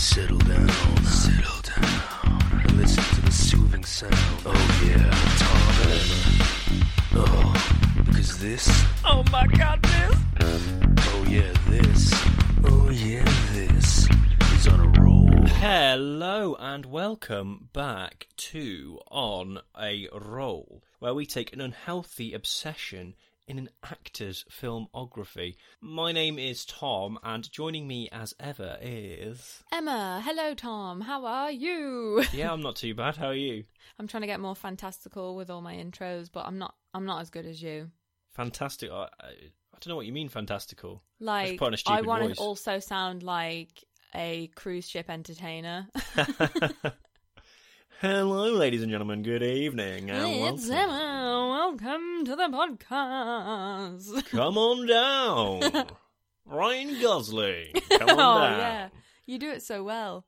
Settle down. Settle down. And listen to the soothing sound. Oh yeah, Tom Emma. Oh, because this. Oh my god, this. Oh yeah, this. Oh yeah, this is on a roll. Hello and welcome back to On a Roll, where we take an unhealthy obsession in an actor's filmography. My name is Tom, and joining me as ever is. Emma, hello Tom, how are you? Yeah, I'm not too bad. How are you? I'm trying to get more fantastical with all my intros, but I'm not I'm not as good as you. Fantastic. I, I, I don't know what you mean, fantastical. Like put on a I stupid want to also sound like a cruise ship entertainer. Hello, ladies and gentlemen. Good evening. and it's welcome. Emma. Welcome to the podcast. Come on down. Ryan Gosling. Come on oh down. yeah, you do it so well.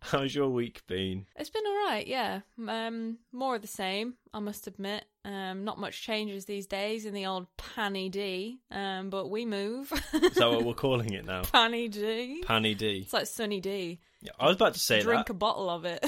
How's your week been? It's been all right, yeah. Um, more of the same, I must admit. Um, not much changes these days in the old Panny D. Um, but we move. Is that what we're calling it now? Panny D. Panny D. It's like Sunny D. Yeah, I was about to say Drink that. a bottle of it.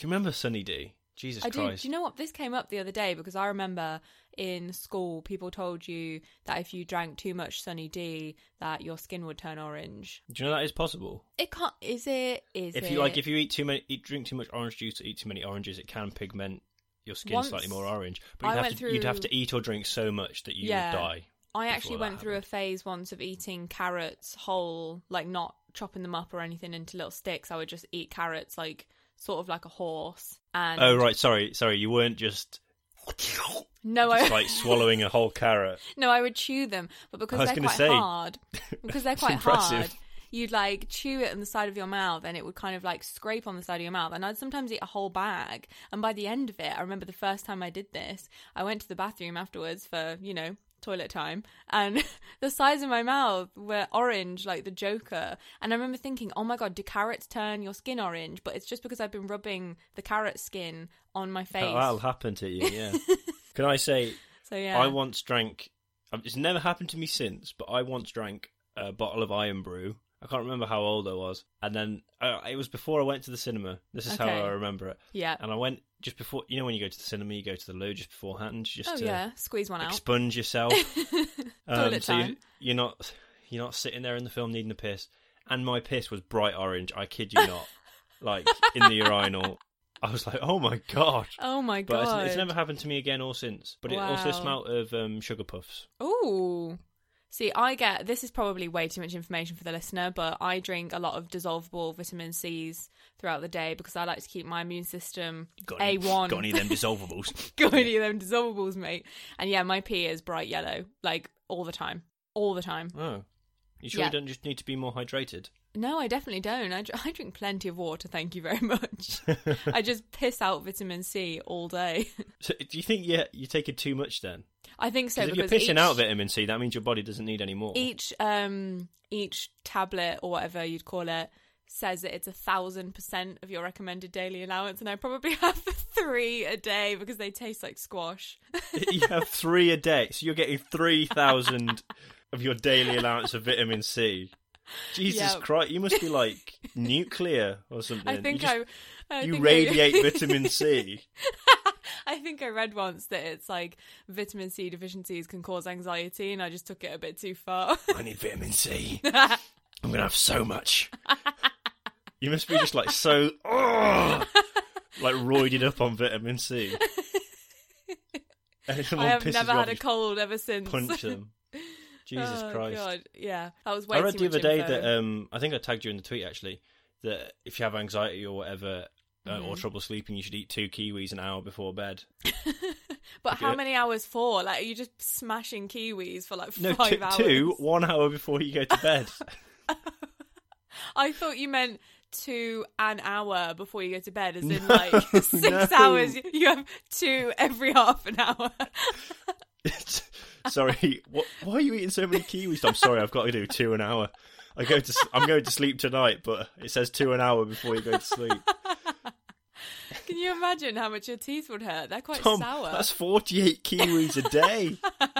Do you remember Sunny D? Jesus I do. Christ. Do you know what? This came up the other day because I remember in school people told you that if you drank too much Sunny D, that your skin would turn orange. Do you know that is possible? It can't. Is it? Is if it? you like, if you eat too many, eat, drink too much orange juice or eat too many oranges, it can pigment your skin Once slightly more orange. But I you'd have, went to, you'd have to eat or drink so much that you Yeah. would die. I actually went through a phase once of eating carrots whole, like not chopping them up or anything into little sticks. I would just eat carrots like sort of like a horse. And Oh right, sorry, sorry. You weren't just, no, just I like swallowing a whole carrot. no, I would chew them, but because they're quite say. hard, because they're quite hard. You'd like chew it on the side of your mouth, and it would kind of like scrape on the side of your mouth. And I'd sometimes eat a whole bag. And by the end of it, I remember the first time I did this, I went to the bathroom afterwards for you know toilet time, and the sides of my mouth were orange, like the Joker. And I remember thinking, oh my god, do carrots turn your skin orange? But it's just because I've been rubbing the carrot skin on my face. That- That'll happen to you. Yeah. Can I say? so yeah, I once drank. um, It's never happened to me since, but I once drank a bottle of Irn-Bru. I can't remember how old I was, and then uh, it was before I went to the cinema. This is how I remember it. yeah. And I went just before. You know, when you go to the cinema, you go to the loo just beforehand, just Oh to yeah, squeeze one out. expunge yourself. Um, Toilet so you- time. you're not you're not sitting there in the film needing a piss. And my piss was bright orange. I kid you not, like in the urinal. I was like, oh my god. Oh my But god! it's, it's never happened to me again or since. But it also Wow. smelt of um, sugar puffs. Ooh. See, I get this is probably way too much information for the listener, but I drink a lot of dissolvable vitamin C's throughout the day because I like to keep my immune system Got a any, one. Got any of them dissolvables? Got any of them dissolvables, mate? And yeah, my pee is bright yellow, like all the time, all the time. oh, you sure Yeah. you don't just need to be more hydrated? No, I definitely don't. I, I drink plenty of water, thank you very much. I just piss out vitamin C all day. So, do you think yeah you're taking too much then? I think so if you're pissing each, out vitamin C, that means your body doesn't need any more. each um each tablet or whatever you'd call it says that it's a thousand percent of your recommended daily allowance and i probably have three a day because they taste like squash you have three a day, so you're getting three thousand of your daily allowance of vitamin C. Jesus. Christ, you must be like nuclear or something. i think you just- i I you think radiate I, vitamin C. I think i read once that it's like vitamin c deficiencies can cause anxiety and i just took it a bit too far I need vitamin C. I'm gonna have so much. You must be just like so, oh, like roided up on vitamin C. I have never had a cold ever since punch them. Jesus oh, Christ! God. yeah that was way I read the other day info. that um, I think I tagged you in the tweet actually that if you have anxiety or whatever, uh, or Mhm. trouble sleeping, you should eat two kiwis an hour before bed. But how many hours for? Like, are you just smashing kiwis for like No, five two, hours? two, one hour before you go to bed. I thought you meant two an hour before you go to bed, as in like six no. hours. You have two every half an hour. Sorry, what, why are you eating so many kiwis? I'm sorry, I've got to do two an hour. I go to, I'm going to sleep tonight, but it says two an hour before you go to sleep. Can you imagine how much your teeth would hurt? They're quite Tom, sour. that's 48 kiwis a day.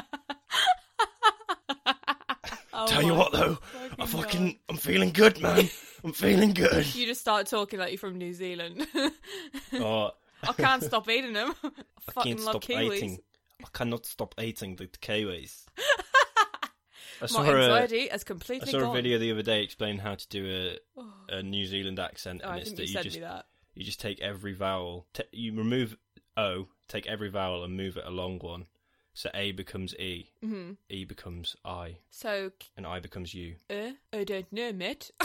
Oh Tell you what though, I fucking fucking, God. I'm feeling good, man. I'm feeling good. You just start talking like you're from New Zealand. Oh, I can't stop eating them. I I fucking love kiwis. eating. I cannot stop eating the kiwis. I My saw a, anxiety has I completely saw a video the other day explaining how to do a, a New Zealand accent, Oh, and I it's think that you you just that. you just take every vowel, t- you remove O, take every vowel and move it a long one. So A becomes E, hmm E becomes I, So, and I becomes you. uh, I don't know, mate.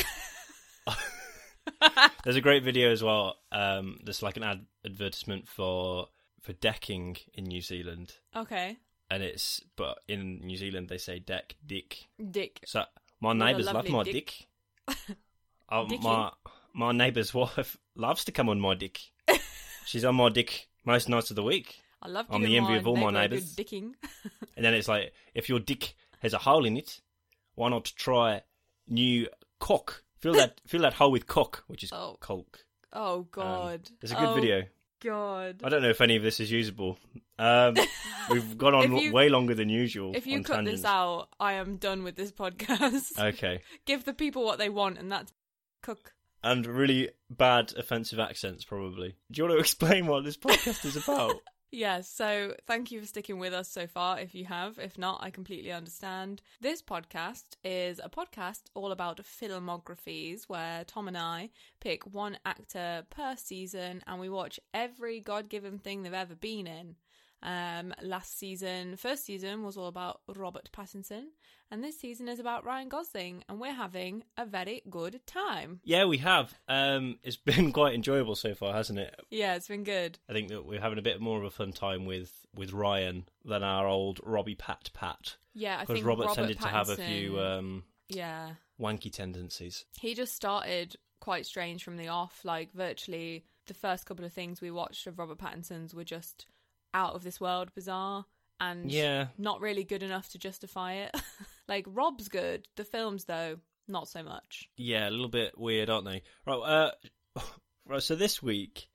There's a great video as well. Um, there's like an ad- advertisement for for decking in New Zealand, okay. and it's but in New Zealand they say deck dick. Dick. So my neighbours love my dick. dick. Oh, my my neighbour's wife loves to come on my dick. She's on my dick most nights of the week. I love I'm the envy of all my neighbour a good neighbours. Dicking. And then it's like, if your dick has a hole in it, why not try new cock? Fill that fill that hole with cock, which is Oh. coke. Oh Um, God. there's a good Oh, video. God. I don't know if any of this is usable. Um, we've gone on you- way longer than usual. If you cut tangents. this out, I am done with this podcast. okay, Give the people what they want, and that's cook. and really bad offensive accents, probably. Do you want to explain what this podcast is about? Yes, so thank you for sticking with us so far if you have. If not, I completely understand. This podcast is a podcast all about filmographies where Tom and I pick one actor per season and we watch every God given thing they've ever been in. Um, last season, first season was all about Robert Pattinson, and this season is about Ryan Gosling, and we're having a very good time. yeah, we have. Um, it's been quite enjoyable so far, hasn't it? Yeah, it's been good. I think that we're having a bit more of a fun time with with Ryan than our old Robbie Pat Pat. Yeah, I Because think Robert, Robert tended to have a few um, yeah. wanky tendencies. he just started quite strange from the off. Like virtually the first couple of things we watched of Robert Pattinson's were just out of this world bizarre and Yeah. not really good enough to justify it. like Rob's good, the films though, not so much. Yeah, a little bit weird, aren't they? Right, uh, right. So this week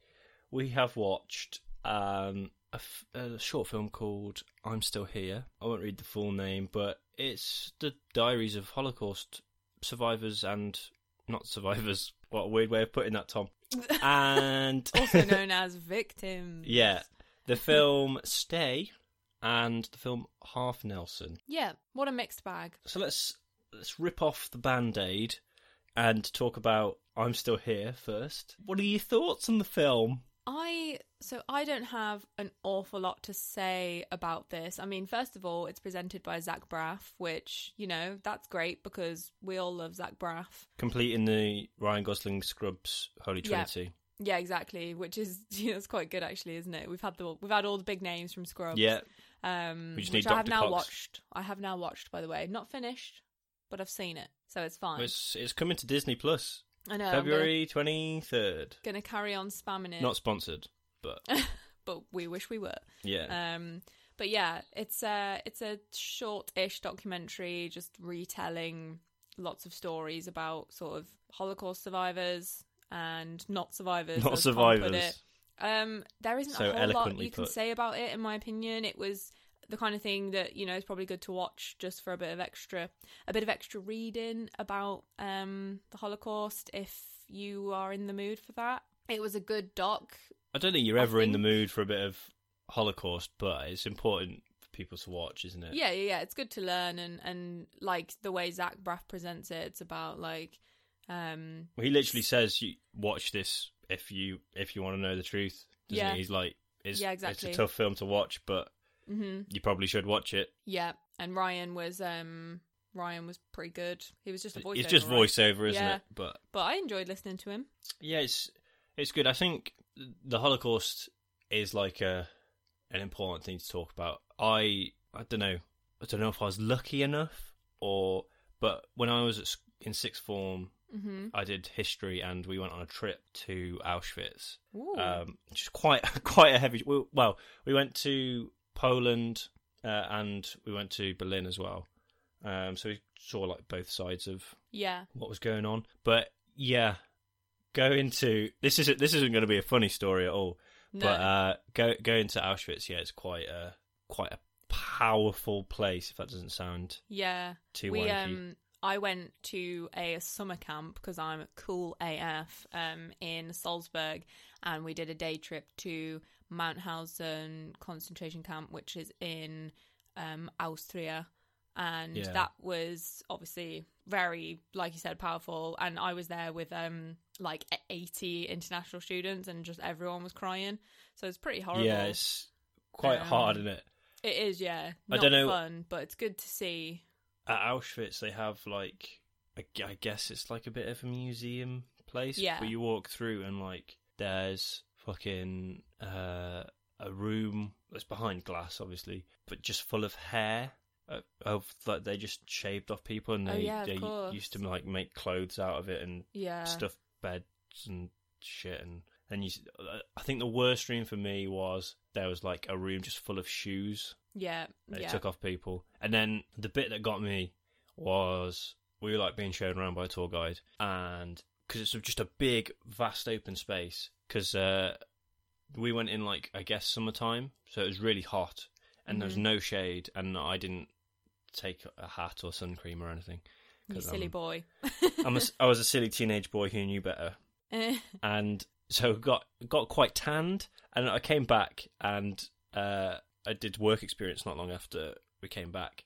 we have watched um, a, f- a short film called "I'm Still Here." I won't read the full name, but it's the diaries of Holocaust survivors and not survivors. What a weird way of putting that, Tom. And Also known as victims. yeah, the film "Stay" and the film "Half Nelson." Yeah, what a mixed bag. So let's let's rip off the band-aid and talk about I'm Still Here first. What are your thoughts on the film? I so I don't have an awful lot to say about this. I mean, first of all, it's presented by Zach Braff, which you know that's great because we all love Zach Braff. Completing the Ryan Gosling Scrubs Holy. Trinity. Yeah, exactly. Which is you know, it's quite good actually, isn't it? We've had the we've had all the big names from Scrubs. Yeah. Um, We just which I have now Cox. watched. I have now watched, by the way, not finished, but I've seen it, so it's fine. It's it's coming to Disney Plus I know. February twenty third. Gonna, gonna carry on spamming it, Not sponsored, but but we wish we were. yeah. Um, but yeah, it's a it's a short-ish documentary, just retelling lots of stories about sort of Holocaust survivors and not survivors. Not put survivors. it. Um, there isn't So a whole lot you can say about it, in my opinion. It was the kind of thing that you know is probably good to watch just for a bit of extra, a bit of extra reading about um the Holocaust if you are in the mood for that. It was a good doc. I don't think you're I ever in the mood for a bit of Holocaust, but it's important for people to watch, isn't it? Yeah, yeah, yeah. It's good to learn and and like the way Zach Braff presents it. It's about like, um, Well, he literally says, "You watch this if you if you want to know the truth." Doesn't Yeah. he? He's like, it's, Yeah, It's a tough film to watch, but mhm, you probably should watch it. yeah. And Ryan was um Ryan was pretty good. He was just a voiceover. It's just right? voiceover, isn't Yeah. it? But But I enjoyed listening to him. yeah, it's It's good. I think the Holocaust is like a an important thing to talk about. I I don't know. I don't know if I was lucky enough or but when I was at, in sixth form, hmm I did history and we went on a trip to Auschwitz. Um, which is quite quite a heavy. we- Well, we went to Poland uh, and we went to Berlin as well. Um, so we saw like both sides of yeah. what was going on. But yeah, go into this isn't this isn't going to be a funny story at all. No. But uh, go go into Auschwitz. Yeah, it's quite a quite a powerful place. If that doesn't sound yeah. too we wanky. um I went to a summer camp because I'm cool AF um in Salzburg and we did a day trip to Mauthausen concentration camp which is in um Austria. And Yeah. that was obviously very like you said powerful. And I was there with um like 80 international students and just everyone was crying. So it's pretty horrible. Yeah, it's quite Um, hard, isn't it? it is yeah. I don't know- fun but it's good to see At Auschwitz, they have like I guess it's like a bit of a museum place. Yeah. Where you walk through and like there's fucking uh, a room that's behind glass, obviously, but just full of hair. Of, of like they just shaved off people and Oh, they, yeah, they course. used to like make clothes out of it and yeah stuff beds and shit and and you I think the worst dream for me was there was like a room just full of shoes yeah they yeah took off people. And then the bit that got me was we were like being shown around by a tour guide, and because it's just a big, vast open space. Because uh, we went in like I guess summertime, so it was really hot, and there was Mhm. no shade, and I didn't take a hat or sun cream or anything. You silly I'm- boy. I'm a I was a silly teenage boy who knew better and so got got quite tanned and I came back and uh, I did work experience not long after we came back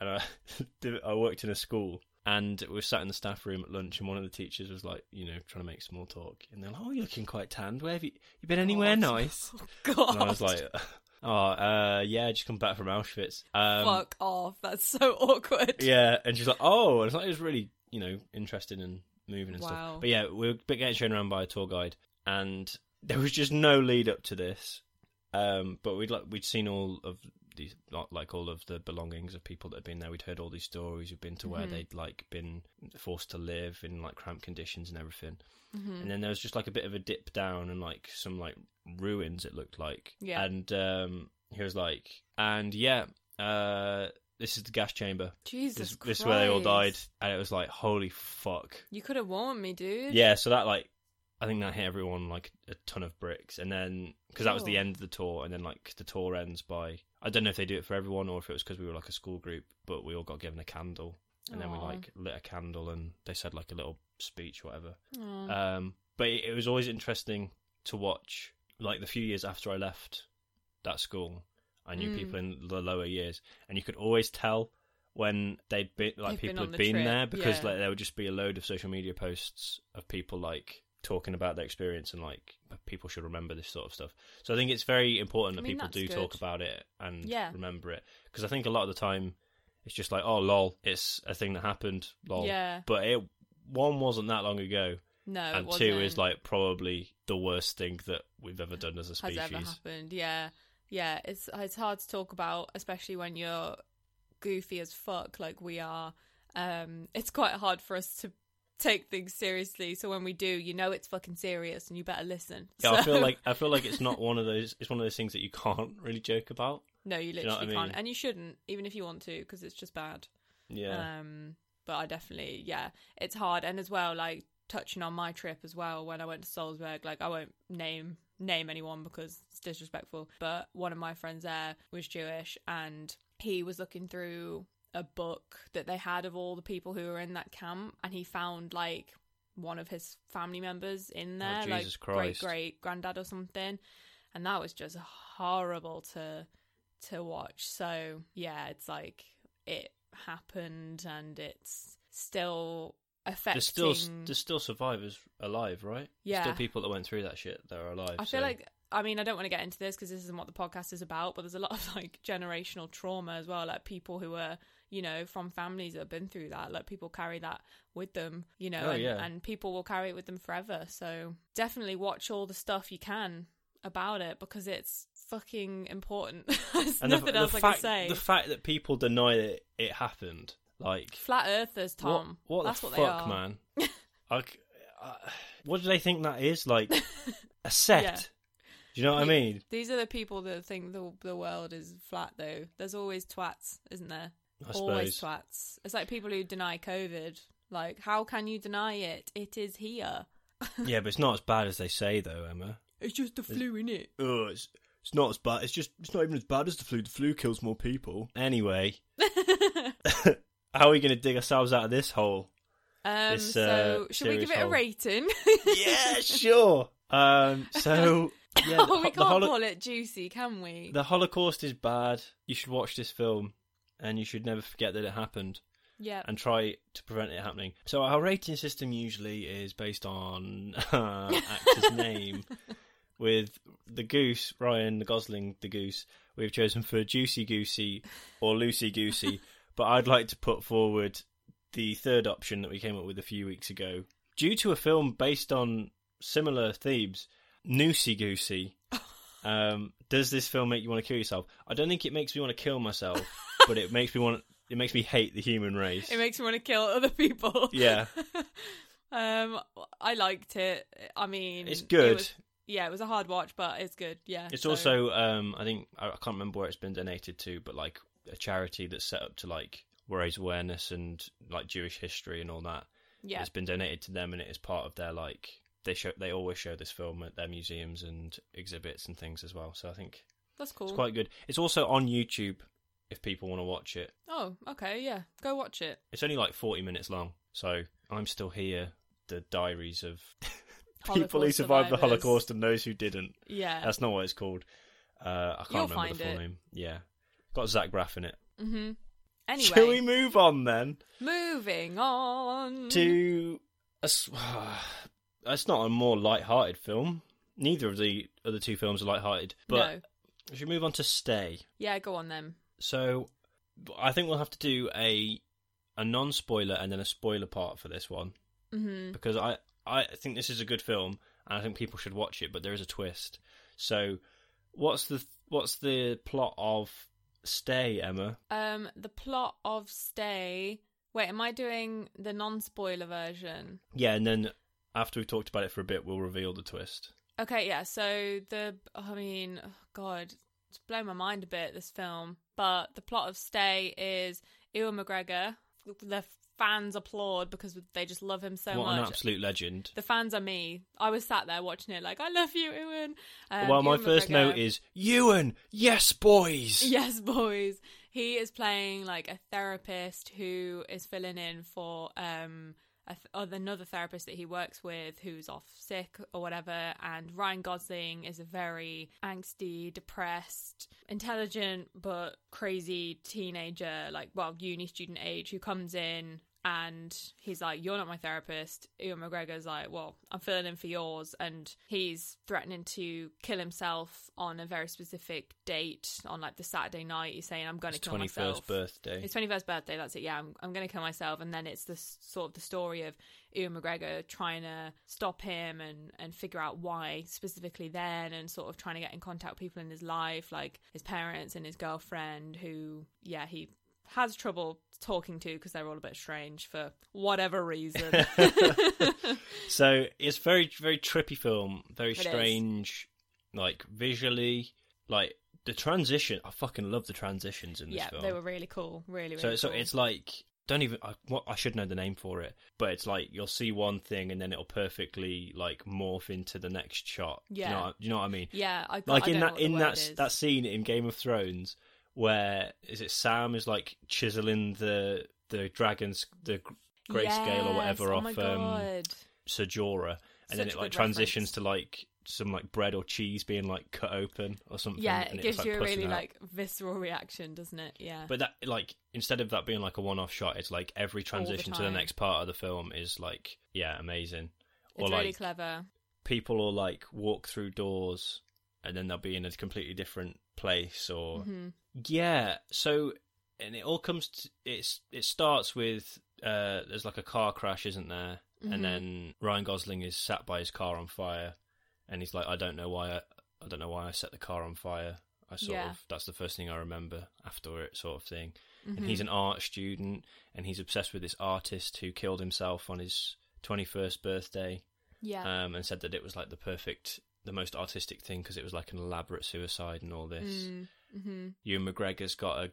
and I did, I worked in a school and we were sat in the staff room at lunch and one of the teachers was like you know trying to make small talk and they're like oh you're looking quite tanned where have you you been anywhere God. nice God. and I was like oh uh yeah just come back from Auschwitz um, fuck off. That's so awkward. yeah, and she's like, "Oh," and it's like it was really, you know, interested in moving and Wow. stuff. But yeah, we were getting shown around by a tour guide, and there was just no lead up to this. Um, but we'd like we'd seen all of these, like all of the belongings of people that had been there. We'd heard all these stories. We'd been to where Mhm. they'd like been forced to live in like cramped conditions and everything. Mhm. And then there was just like a bit of a dip down and like some like ruins. It looked like, Yeah. And um, he was like, and yeah, uh, this is the gas chamber Jesus this, Christ. this is where they all died, and it was like, holy fuck. You could have warned me, dude. Yeah, so that like, I think that hit everyone like a ton of bricks, and then because that was the end of the tour, and then like the tour ends by I don't know if they do it for everyone or if it was because we were like a school group, but we all got given a candle, and then we like lit a candle, and they said like a little speech, or whatever. Um, but it, it was always interesting to watch, like the few years after I left that school, I knew Mm. people in the lower years, and you could always tell when they'd been like They've people on had been trip, there because yeah. like there would just be a load of social media posts of people like talking about their experience and like people should remember this sort of stuff. So I think it's very important I that mean, people do talk about it and Yeah. remember it because I think a lot of the time it's just like oh lol it's a thing that happened lol Yeah. but it one wasn't that long ago No, it and two is like probably the worst thing that we've ever done as a has species. ever happened. Yeah, yeah. It's it's hard to talk about, especially when you're goofy as fuck like we are. Um, it's quite hard for us to take things seriously. So when we do, you know it's fucking serious, and you better listen. Yeah, I feel like I feel like it's not one of those. It's one of those things that you can't really joke about. no, you you know literally what I can't, mean? and you shouldn't, even if you want to, because it's just bad. Yeah, Um, but I definitely, yeah, it's hard. And as well, like touching on my trip as well, when I went to Salzburg, like I won't name name anyone because it's disrespectful. But one of my friends there was Jewish, and he was looking through a book that they had of all the people who were in that camp, and he found like one of his family members in oh, there, like Oh, Jesus great great granddad or something, and that was just horrible to to watch. So yeah, it's like it happened and it's still affecting. there's still there's still survivors alive, right? There's Yeah. still people that went through that shit that are alive. I feel so- like I mean I don't want to get into this because this isn't what the podcast is about, but there's a lot of like generational trauma as well, like people who are you know, from families that have been through that. Like people carry that with them, you know, Oh, and, yeah. and people will carry it with them forever. So definitely watch all the stuff you can about it because it's fucking important. There's And the, nothing the else I fact, can say. the fact that people deny that it happened, like Flat earthers, Tom. What, what That's the what fuck, they are. man? like, uh, what do they think that is? Like a set? Yeah. Do you know what I mean? These are the people that think the the world is flat, though. There's always twats, isn't there? I always suppose. twats. It's like people who deny COVID. Like, how can you deny it? It is here. yeah, but it's not as bad as they say, though, Emma. It's just a flu, in it. Oh, it's it's not as bad. It's just it's not even as bad as the flu. The flu kills more people. Anyway, how are we going to dig ourselves out of this hole? Um, This, so uh, should we give it a rating? yeah, sure. Um, so yeah, the, oh, we can't holo- call it juicy, can we? the Holocaust is bad. You should watch this film, and you should never forget that it happened. yeah. and try to prevent it happening. So our rating system usually is based on uh, actor's name. With the goose, Ryan the Gosling, the goose, we've chosen for Juicy Goosey or Loosey Goosey. but I'd like to put forward the third option that we came up with a few weeks ago. Due to a film based on similar themes, Noosey Goosey. Um, does this film make you want to kill yourself? I don't think it makes me want to kill myself, but it makes me want. It makes me hate the human race. It makes me want to kill other people. Yeah. um, I liked it. I mean, It's it good. was- yeah, it was a hard watch, but it's good. Yeah. It's so- also, um, I think I I can't remember where it's been donated to, but like a charity that's set up to like raise awareness and like Jewish history and all that. yeah. It's been donated to them, and it is part of their like they show they always show this film at their museums and exhibits and things as well. So I think That's cool. it's quite good. It's also on YouTube if people want to watch it. Oh, okay, yeah. Go watch it. It's only like forty minutes long, so I'm still here. The diaries of people who survived the. Holocaust and those who didn't. Yeah. That's not what it's called. Uh, I can't You'll remember the full it. name. Yeah, got Zach Braff in it. mm-hmm. Anyway, Shall we move on then moving on to? A, it's not a more light-hearted film. Neither of the other two films are light-hearted. But no. we move on to Stay. Yeah, go on then. So, I think we'll have to do a a non-spoiler and then a spoiler part for this one Mm-hmm. because I I think this is a good film and I think people should watch it. But there is a twist. So, what's the what's the plot of Stay, Emma? Um, the plot of Stay. Wait, am I doing the non-spoiler version? Yeah, and then after we've talked about it for a bit, we'll reveal the twist. Okay, yeah. So the, I mean, oh God, it's blown my mind a bit. This film, but the plot of Stay is Ewan McGregor. The fans applaud because they just love him so what much. What an absolute legend! The fans are me. I was sat there watching it, like I love you, Ewan. Um, well, my Ewan first McGregor- note is Ewan. Yes, boys. Yes, boys. He is playing like a therapist who is filling in for um th- another therapist that he works with who's off sick or whatever. And Ryan Gosling is a very angsty, depressed, intelligent but crazy teenager, like well, uni student age, who comes in. And he's like, "You're not my therapist." Ewan McGregor's like, "Well, I'm filling in for yours," and he's threatening to kill himself on a very specific date on like the Saturday night. He's saying, "I'm going to kill twenty myself." first birthday. His 21st birthday, that's it. Yeah, I'm, I'm going to kill myself. And then it's the sort of the story of Ewan McGregor trying to stop him and, and figure out why specifically then and sort of trying to get in contact with people in his life, like his parents and his girlfriend, who, yeah, he has trouble talking to because they're all a bit strange for whatever reason. So it's very very trippy film, very is. strange, like visually, like the transition. I fucking love the transitions in this yeah, film. they were really cool. Really, really so so it's like don't even I, what I should know the name for it, but it's like you'll see one thing and then it'll perfectly like morph into the next shot. Do you Yeah. know, you know what I mean? yeah, I, like I in that in that is. that scene in Game of Thrones where is it Sam is like chiseling the the dragons the gr- grayscale or whatever oh off um, Jorah, and then it like transitions reference. to like some like bread or cheese being like cut open or something. Yeah, and it gives like, you a really out. like visceral reaction, doesn't it? Yeah. But that like instead of that being like a one-off shot, it's like every the transition to the next part of the film is like yeah, amazing. it's or really like clever. people will like walk through doors and then they'll be in a completely different place or hmm yeah. So and it all comes. To, it's it starts with uh, there's like a car crash, isn't there? Mm-hmm. And then Ryan Gosling is sat by his car on fire, and he's like, I don't know why I, I don't know why I set the car on fire. I sort Yeah. of that's the first thing I remember after it, sort of thing. Mm-hmm. And he's an art student, and he's obsessed with this artist who killed himself on his twenty first birthday Yeah. um, and said that it was like the perfect, the most artistic thing because it was like an elaborate suicide and all this. mm-hmm. Ewan McGregor's got a,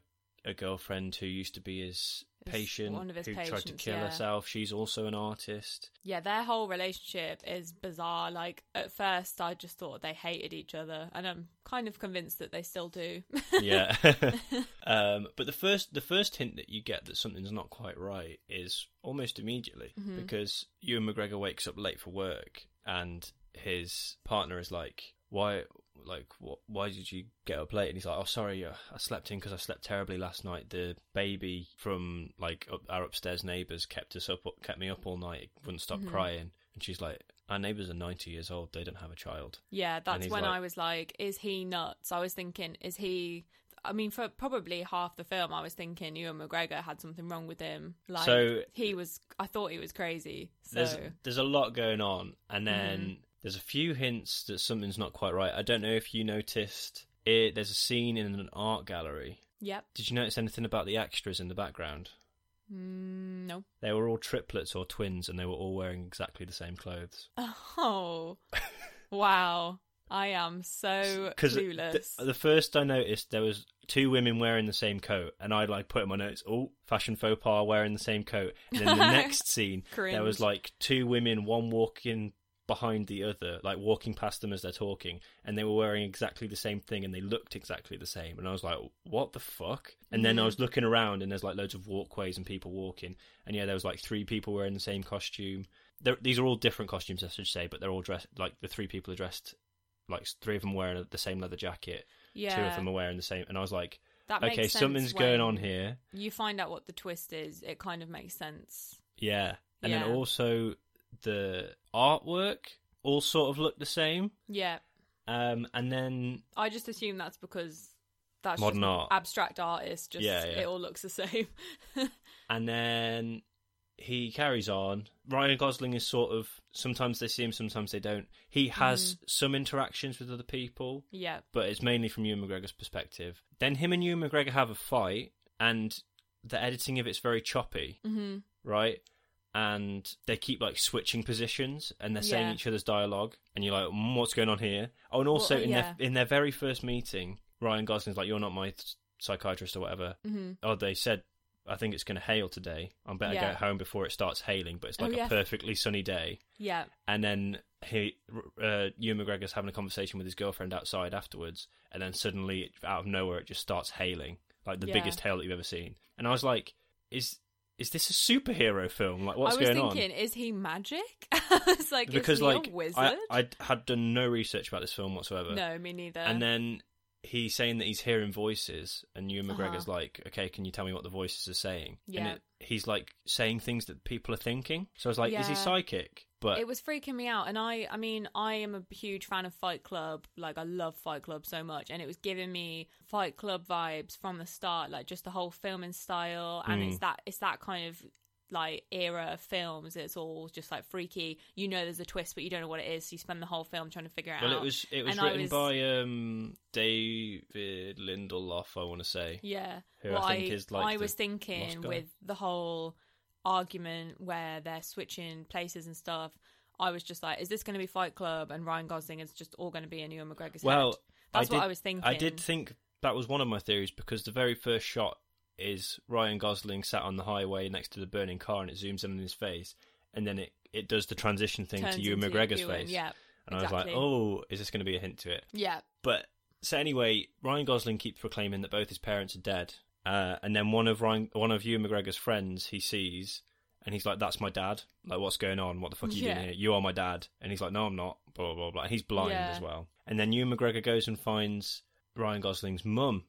a girlfriend who used to be his patient one of his who tried to kill yeah. herself. She's also an artist. Yeah, their whole relationship is bizarre. Like at first, I just thought they hated each other, and I'm kind of convinced that they still do. Yeah. um, but the first the first hint that you get that something's not quite right is almost immediately Mm-hmm. because Ewan McGregor wakes up late for work and his partner is like, "Why?" Like, what, why did you get up late? And he's like, oh, sorry, uh, I slept in because I slept terribly last night. The baby from like up, our upstairs neighbours kept us up, kept me up all night. It wouldn't stop Mm-hmm. crying. And she's like, our neighbours are ninety years old. They don't have a child. yeah, that's when like- I was like, "Is he nuts?" I was thinking, "Is he?" I mean, for probably half the film, I was thinking Ewan McGregor had something wrong with him. Like So- he was, I thought he was crazy. So there's there's a lot going on, and then Mm-hmm. There's a few hints that something's not quite right. I don't know if you noticed it. There's a scene in an art gallery. yep, Did you notice anything about the extras in the background? mm, no. They were all triplets or twins, and they were all wearing exactly the same clothes. Oh, wow! I am so clueless. the, the first I noticed, there was two women wearing the same coat, and I like put in my notes, "Oh, fashion faux pas wearing the same coat." And then the next scene, there was like two women, one walking behind the other, like walking past them as they're talking, and they were wearing exactly the same thing, and they looked exactly the same. And I was like, "What the fuck?" And then I was looking around, and there's like loads of walkways and people walking, and yeah, there was like three people wearing the same costume. They're, these are all different costumes, I should say, but they're all dressed like the three people are dressed like three of them wearing the same leather jacket, yeah, two of them are wearing the same, and I was like, that okay, something's going on here. You find out what the twist is. It kind of makes sense. Yeah. And Yeah. then also the artwork all sort of look the same. Yeah, Um, and then I just assume that's because that's Modern just art. abstract artists. Just Yeah, yeah. it all looks the same. and then he carries on. Ryan Gosling is sort of sometimes they see him, sometimes they don't. He has Mm. some interactions with other people, yeah, but it's mainly from Ewan McGregor's perspective. Then him and Ewan McGregor have a fight, and the editing of it's very choppy, hmm right? And they keep like switching positions, and they're saying Yeah. each other's dialogue, and you're like, mm, "What's going on here?" Oh, and also Well, in yeah. their in their very first meeting, Ryan Gosling's like, "You're not my psychiatrist or whatever." hmm Oh, they said, "I think it's going to hail today. i'm better Yeah. get home before it starts hailing." But it's Oh, like yeah. a perfectly sunny day, yeah, and then he, uh, Ewan McGregor's having a conversation with his girlfriend outside afterwards, and then suddenly, out of nowhere, it just starts hailing, like the biggest hail that you've ever seen. And I was like, "Is is this a superhero film? Like, what's going on? I was going on?" thinking, is he magic? it's like because is he like a wizard? I, I had done no research about this film whatsoever. no, me neither. And then he's saying that he's hearing voices, and Ewan Uh-huh. McGregor's like, "Okay, can you tell me what the voices are saying?" Yeah. And it, he's like saying things that people are thinking. So I was like, "Is he psychic?" But it was freaking me out and i i mean i am a huge fan of fight club like i love fight club so much and it was giving me fight club vibes from the start like just the whole filming style and Mm. it's that it's that kind of like era of films it's all just like freaky you know there's a twist but you don't know what it is so you spend the whole film trying to figure it well, out well it was it was And written was- by um, David Lindelof, I want to say. Yeah. who well, I think is, like, I was thinking with the whole argument where they're switching places and stuff. I was just like, is this going to be Fight Club and Ryan Gosling is just all going to be in Ewan McGregor's Well, head? That's I what did- I was thinking. I did think that was one of my theories because the very first shot is Ryan Gosling sat on the highway next to the burning car, and it zooms in on his face, and then it, it does the transition thing Turns to Ewan McGregor's Ewan, face. Yeah. and I was like, "Oh, is this going to be a hint to it?" Yeah. But so anyway, Ryan Gosling keeps proclaiming that both his parents are dead, uh, and then one of Ryan, one of Ewan McGregor's friends he sees, and he's like, "That's my dad. Like, what's going on? What the fuck are you Yeah. doing here? You are my dad." And he's like, "No, I'm not." Blah blah blah. blah. He's blind Yeah. as well. And then Ewan McGregor goes and finds Ryan Gosling's mum,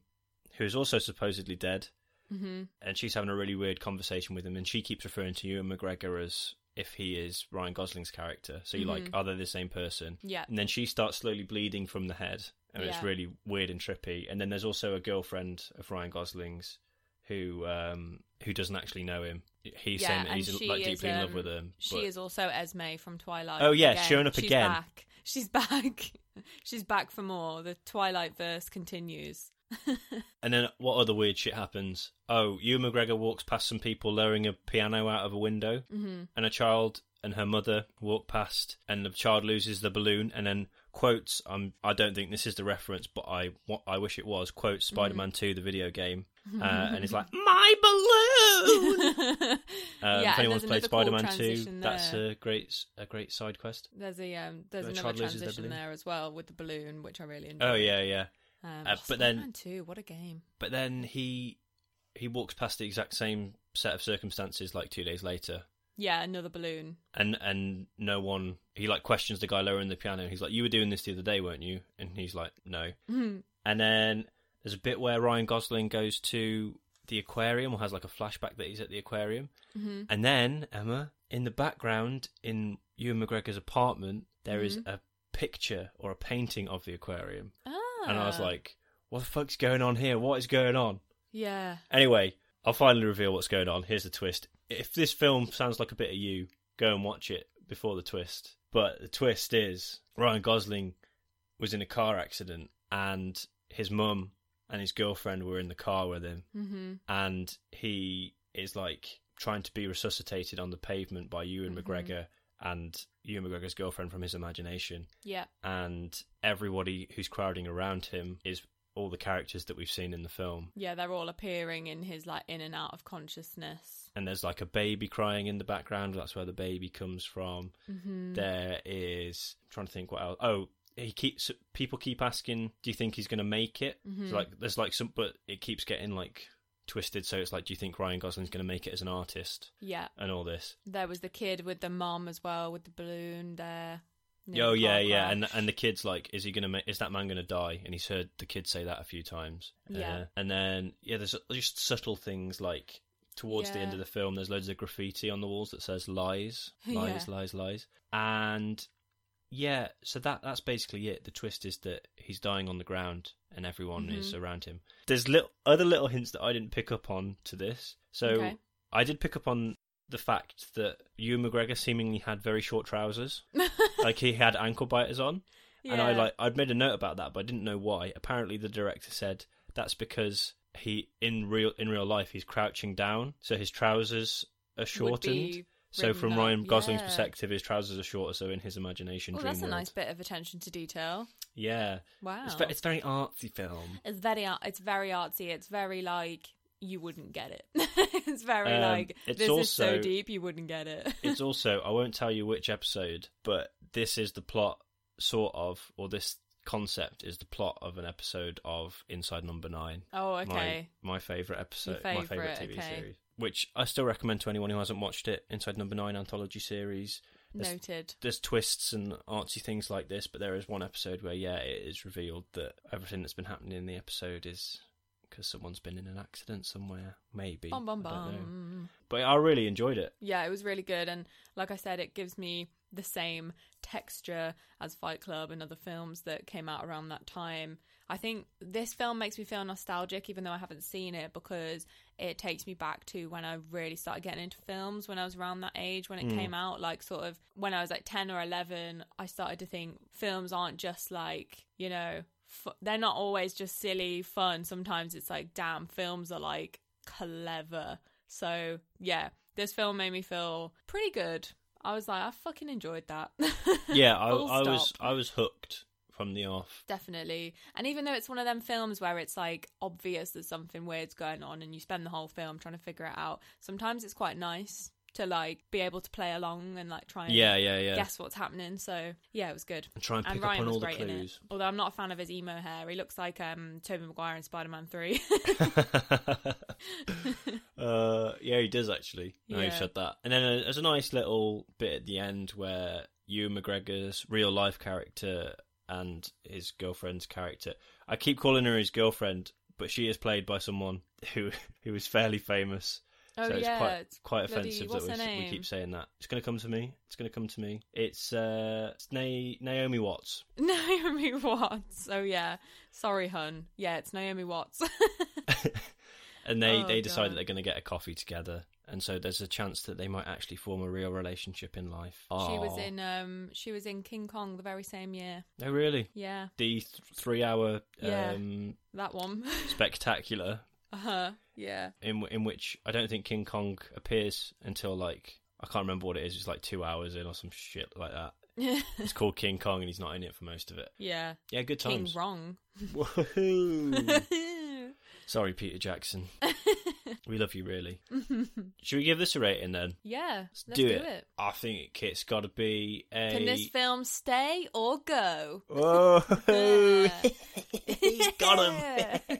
who is also supposedly dead, hmm and she's having a really weird conversation with him, and she keeps referring to Ewan McGregor as if he is Ryan Gosling's character. So you're like, Mhm. are they the same person? Yeah. And then she starts slowly bleeding from the head, and it's really weird and trippy. And then there's also a girlfriend of Ryan Gosling's who um, who doesn't actually know him. He's Yeah, saying that he's she like is, deeply in love um, with him. She but- is also Esme from Twilight. Oh, yeah, again. showing up She's again. Back. She's back. She's back for more. The Twilight verse continues. And then what other weird shit happens? Oh, Ewan McGregor walks past some people lowering a piano out of a window, mm-hmm. and a child and her mother walk past, and the child loses the balloon, and then quotes. Um, I don't think this is the reference, but I what I wish it was. Quotes Spider-Man Two, the video game, uh, and it's like my balloon. Um, Yeah, if anyone's played Spider-Man Two, transition that's a great a great side quest. There's a um, there's The another child loses their transition there as well with the balloon, which I really enjoy. Oh yeah, yeah. Um, Uh, oh, but then- Spider-Man 2, what a game. But then he he walks past the exact same set of circumstances like two days later, Yeah, another balloon. and and no one he like questions the guy lowering the piano. He's like, "You were doing this the other day, weren't you?" And he's like, "No." Mhm. And then there's a bit where Ryan Gosling goes to the aquarium or has like a flashback that he's at the aquarium, Mhm. and then Emma in the background in Ewan McGregor's apartment there is Mm-hmm. a picture or a painting of the aquarium, Ah. And I was like, "What the fuck's going on here? What is going on?" yeah. Anyway, I'll finally reveal what's going on. Here's the twist. If this film sounds like a bit of you, go and watch it before the twist. But the twist is Ryan Gosling was in a car accident and his mum and his girlfriend were in the car with him hmm and he is like trying to be resuscitated on the pavement by Ewan McGregor and Ewan McGregor's girlfriend from his imagination Yeah. and everybody who's crowding around him is all the characters that we've seen in the film Yeah, they're all appearing in his like in and out of consciousness. and there's like a baby crying in the background. That's where the baby comes from. Mm-hmm. There is trying to think what else. Oh, he keeps people keep asking, "Do you think he's going to make it?" Mm-hmm. So, like there's like some, but it keeps getting like twisted. So it's like, do you think Ryan Gosling's going to make it as an artist Yeah. and all this? There was the kid with the mom as well with the balloon there. Oh the yeah, yeah, and and the kid's like, is he gonna make? Is that man gonna die? And he's heard the kid say that a few times. Yeah. Uh, and then yeah, there's just subtle things like towards the end of the film, there's loads of graffiti on the walls that says lies, lies, Yeah. lies, lies, and yeah, so that that's basically it. The twist is that he's dying on the ground and everyone is Mm-hmm. around him. There's little other little hints that I didn't pick up on to this. So Okay. I did pick up on the fact that Ewan McGregor seemingly had very short trousers, like he had ankle biters on, and I like I'd made a note about that, but I didn't know why. Apparently, the director said that's because he in real in real life he's crouching down, so his trousers are shortened. So from. Ryan Gosling's Yeah. perspective, his trousers are shorter. So in his imagination, Oh, dream that's a nice bit of attention to detail. Yeah, Wow. it's, it's very artsy film. It's very it's very artsy. It's very like you wouldn't get it. it's very Um, like it's this is so deep you wouldn't get it. it's also I won't tell you which episode, but this is the plot, sort of, or this concept is the plot of an episode of Inside Number Nine. oh, okay. My, my favorite episode, Your my favorite favourite, TV okay. series, which I still recommend to anyone who hasn't watched it. Inside Number Nine anthology series. There's, Noted. there's twists and artsy things like this, but there is one episode where yeah, it is revealed that everything that's been happening in the episode is because someone's been in an accident somewhere, maybe. Bum bum I bum. But I really enjoyed it. Yeah, it was really good, and like I said, it gives me the same texture as Fight Club and other films that came out around that time. I think this film makes me feel nostalgic, even though I haven't seen it, because it takes me back to when I really started getting into films when I was around that age when it mm. came out. Like, sort of when I was like 10 or 11, I started to think films aren't just like, you know, fu- they're not always just silly fun. Sometimes it's like, damn, films are like clever. So, yeah, this film made me feel pretty good. I was like, I fucking enjoyed that. Yeah, I, I was. I was hooked from the off. Definitely. And even though it's one of them films where it's like obvious that something weird's going on and you spend the whole film trying to figure it out, sometimes it's quite nice to like be able to play along and like try and Yeah, yeah, yeah. guess what's happening. So yeah, it was good. And try and pick up Ryan on was all the great in it. clues. Although I'm not a fan of his emo hair. He looks like um Tobey Maguire in Spider Man three. uh, yeah, he does actually. Now you've said that. And then uh, there's a nice little bit at the end where Ewan McGregor's real life character and his girlfriend's character. I keep calling her his girlfriend, but she is played by someone who who is fairly famous. Oh, so it's yeah, quite it's quite bloody- offensive what's that we, we keep saying that. It's going to come to me. It's going to come to me. It's uh, it's Na- Naomi Watts. Naomi Watts. Oh yeah. Sorry, hun. Yeah, it's Naomi Watts. and they Oh, they decide God. that they're going to get a coffee together, and so there's a chance that they might actually form a real relationship in life. She was in um she was in King Kong the very same year. Oh, really? Yeah, The th- three-hour Yeah. um, that one. spectacular uh huh. Yeah. in in which I don't think King Kong appears until like I can't remember what it is. It's like two hours in or some shit like that. It's called King Kong, and he's not in it for most of it. yeah. Yeah, good King times. wrong. Woohoo. Sorry, Peter Jackson. we love you, really. Should we give this a rating then? yeah. Let's, Let's do, it. I think it's got to be a. Can this film stay or go? Oh, he's got him.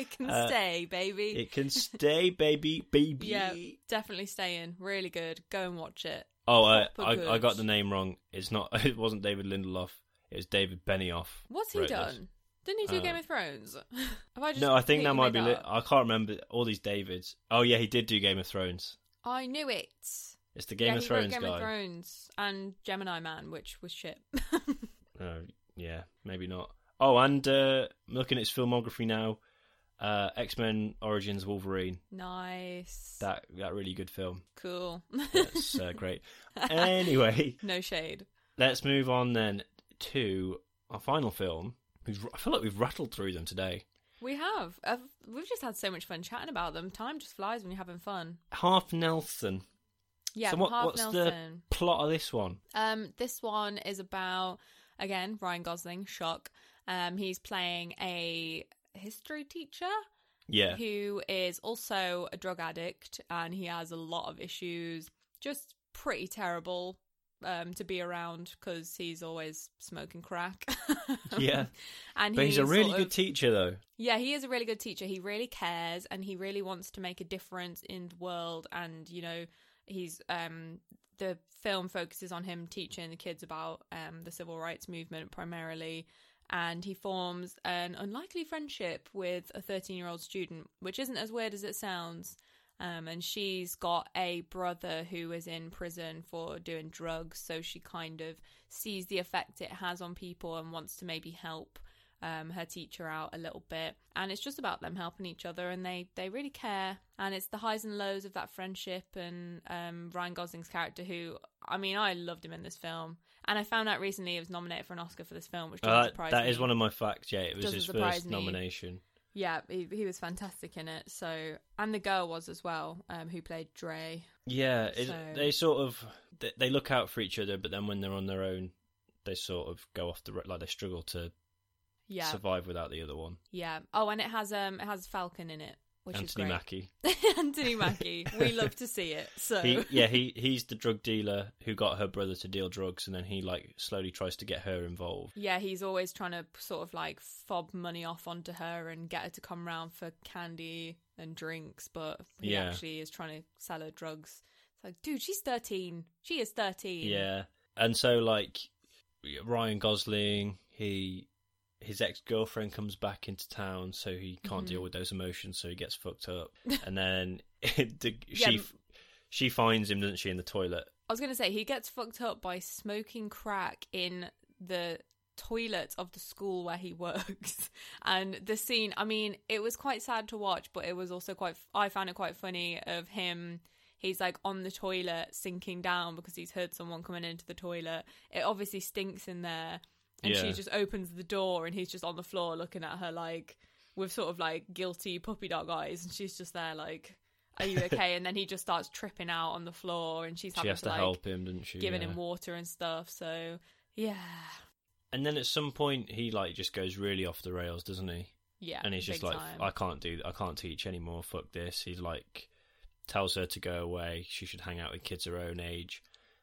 It can Uh, stay, baby. It can stay, baby, baby. yeah, definitely staying. Really good. Go and watch it. Oh, Proper I, I got the name wrong. It's not. It wasn't David Lindelof. It was David Benioff. What's he done? this. Didn't he do Uh, Game of Thrones? Have I just No, I think that might be. Li- I can't remember all these Davids. Oh yeah, he did do Game of Thrones. I knew it. It's the Game yeah, of Thrones Game guy. of Thrones and Gemini Man, which was shit. Oh, yeah, maybe not. Oh, and uh, looking at his filmography now. Uh, X Men Origins Wolverine. nice. That that really good film. cool. That's uh, great. Anyway, no shade. let's move on then to our final film. We've, I feel like we've rattled through them today. We have. Uh, we've just had so much fun chatting about them. Time just flies when you're having fun. Half Nelson. Yeah, so what, Half what's Nelson. the plot of this one? Um, this one is about again Ryan Gosling. Shock. Um, he's playing a history teacher Yeah, who is also a drug addict, and he has a lot of issues. Just pretty terrible um, to be around because he's always smoking crack. yeah. and But he's a really good of- teacher, though. yeah, he is a really good teacher. He really cares and he really wants to make a difference in the world. And, you know, he's, um, the film focuses on him teaching the kids about, um, the civil rights movement primarily. And he forms an unlikely friendship with a 13 year old student, which isn't as weird as it sounds. Um, and she's got a brother who is in prison for doing drugs. So she kind of sees the effect it has on people and wants to maybe help um, her teacher out a little bit. And it's just about them helping each other and they, they really care. And it's the highs and lows of that friendship and um, Ryan Gosling's character, who, I mean, I loved him in this film. And I found out recently he was nominated for an Oscar for this film, which doesn't Uh, surprise that me. That is one of my facts. Yeah, it was Doesn't his first me. nomination. Yeah, he, he was fantastic in it. So, and the girl was as well, um, who played Dre. Yeah, it, they sort of they, they look out for each other, but then when they're on their own, they sort of go off the like they struggle to Yeah, survive without the other one. yeah. Oh, and it has um, it has Falcon in it, which Anthony is Mackie. Anthony Mackie. We love to see it. So He, yeah, he he's the drug dealer who got her brother to deal drugs, and then he like slowly tries to get her involved. Yeah, he's always trying to sort of like fob money off onto her and get her to come round for candy and drinks, but he Yeah. actually is trying to sell her drugs. It's like, dude, she's 13. She is 13. Yeah, and so like Ryan Gosling, he his ex girlfriend comes back into town, so he can't Mm-hmm. deal with those emotions, so he gets fucked up, and then the, Yeah, she she finds him, doesn't she, in the toilet? I was going to say, he gets fucked up by smoking crack in the toilet of the school where he works. And the scene, I mean, it was quite sad to watch, but it was also quite, I found it quite funny of him. He's like on the toilet sinking down because he's heard someone coming into the toilet. It obviously stinks in there. And she just opens the door and he's just on the floor looking at her like with sort of like guilty puppy dog eyes. And she's just there like, are you okay? and then he just starts tripping out on the floor and she's She having has to like, help him, doesn't she? giving Yeah. him water and stuff. So yeah, And then at some point, he like just goes really off the rails, doesn't he? yeah, and he's just like, time. I can't do, I can't teach anymore. Fuck this. He's like, tells her to go away. She should hang out with kids her own age,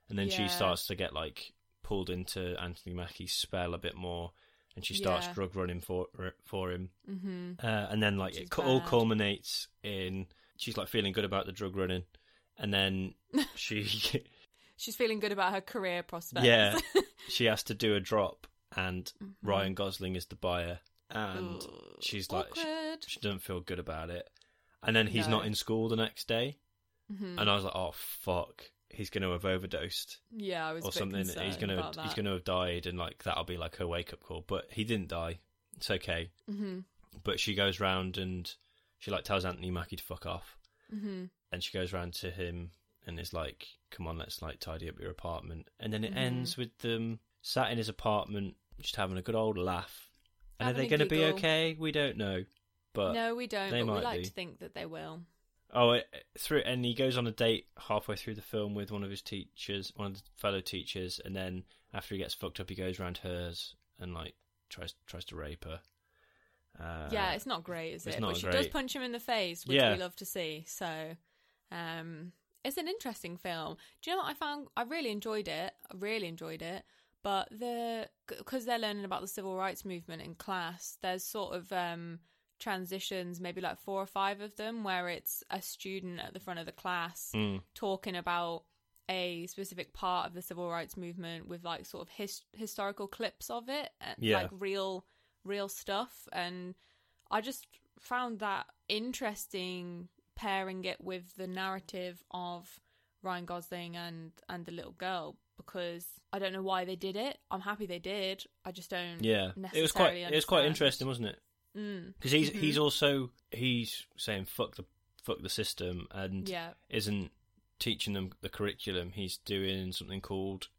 and then she starts to get like pulled into Anthony Mackie's spell a bit more, and she starts Yeah. drug running for for him. hmm Uh, and then like Which it all bad. culminates in she's like feeling good about the drug running, and then she She's feeling good about her career prospects. yeah she has to do a drop, and Mm-hmm. Ryan Gosling is the buyer, and Ugh, she's like she, she doesn't feel good about it, and then he's No. not in school the next day, Mhm. and I was like, oh fuck, he's going to have overdosed yeah, I was a or something. He's going to he's going to have died, and like that'll be like her wake up call. But he didn't die. It's okay. Mhm. But she goes round and she like tells Anthony Mackie to fuck off, hmm and she goes round to him and is like, "Come on, let's like tidy up your apartment." And then it Mhm. ends with them sat in his apartment, just having a good old laugh. And Having are they going to be okay? We don't know, but no, we don't. they But we like be. to think that they will. Oh, it, through and he goes on a date halfway through the film with one of his teachers, one of the fellow teachers, and then after he gets fucked up, he goes round hers and like tries tries to rape her. Uh, yeah, it's not great, is it? but she does punch him in the face, which Yeah. we love to see. So, um, it's an interesting film. Do you know what I found? I really enjoyed it. I really enjoyed it. But the because they're learning about the civil rights movement in class, there's sort of um transitions, maybe like four or five of them, where it's a student at the front of the class Mm, talking about a specific part of the civil rights movement with like sort of his- historical clips of it uh, Yeah. like real real stuff. And i just found that interesting pairing it with the narrative of ryan gosling and and the little girl because i don't know why they did it. I'm happy they did. I just don't yeah, it was quite necessarily it was quite interesting, wasn't it? Mm, Because he's Mhm. he's also he's saying fuck the fuck the system and yeah isn't teaching them the curriculum. He's doing something called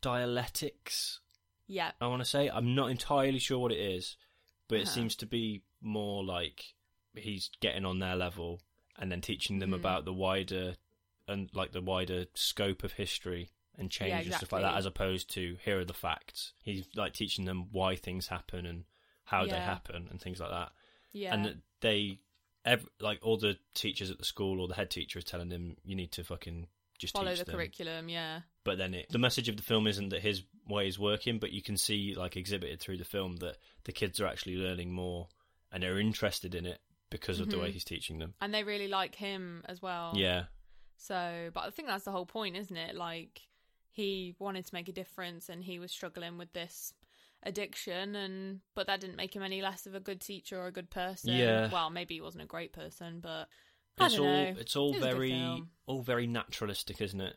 dialectics. yeah I want to say I'm not entirely sure what it is, but it Uh-huh. seems to be more like he's getting on their level and then teaching them Mhm. about the wider and like the wider scope of history and change Yeah, and stuff like that, as opposed to here are the facts. He's like teaching them why things happen and how they happen and things like that. yeah And they, ev like all the teachers at the school or the head teacher is telling them you need to fucking just follow the them curriculum yeah but then it, the message of the film isn't that his way is working, but you can see like exhibited through the film that the kids are actually learning more and they're interested in it because of the way Mhm. he's teaching them. and they really like him as well Yeah, So, but I think that's the whole point, isn't it? Like, he wanted to make a difference and he was struggling with this addiction and but that didn't make him any less of a good teacher or a good person. Yeah. Well, maybe he wasn't a great person, but I it's don't all know. it's all It was a good very all very naturalistic, isn't it?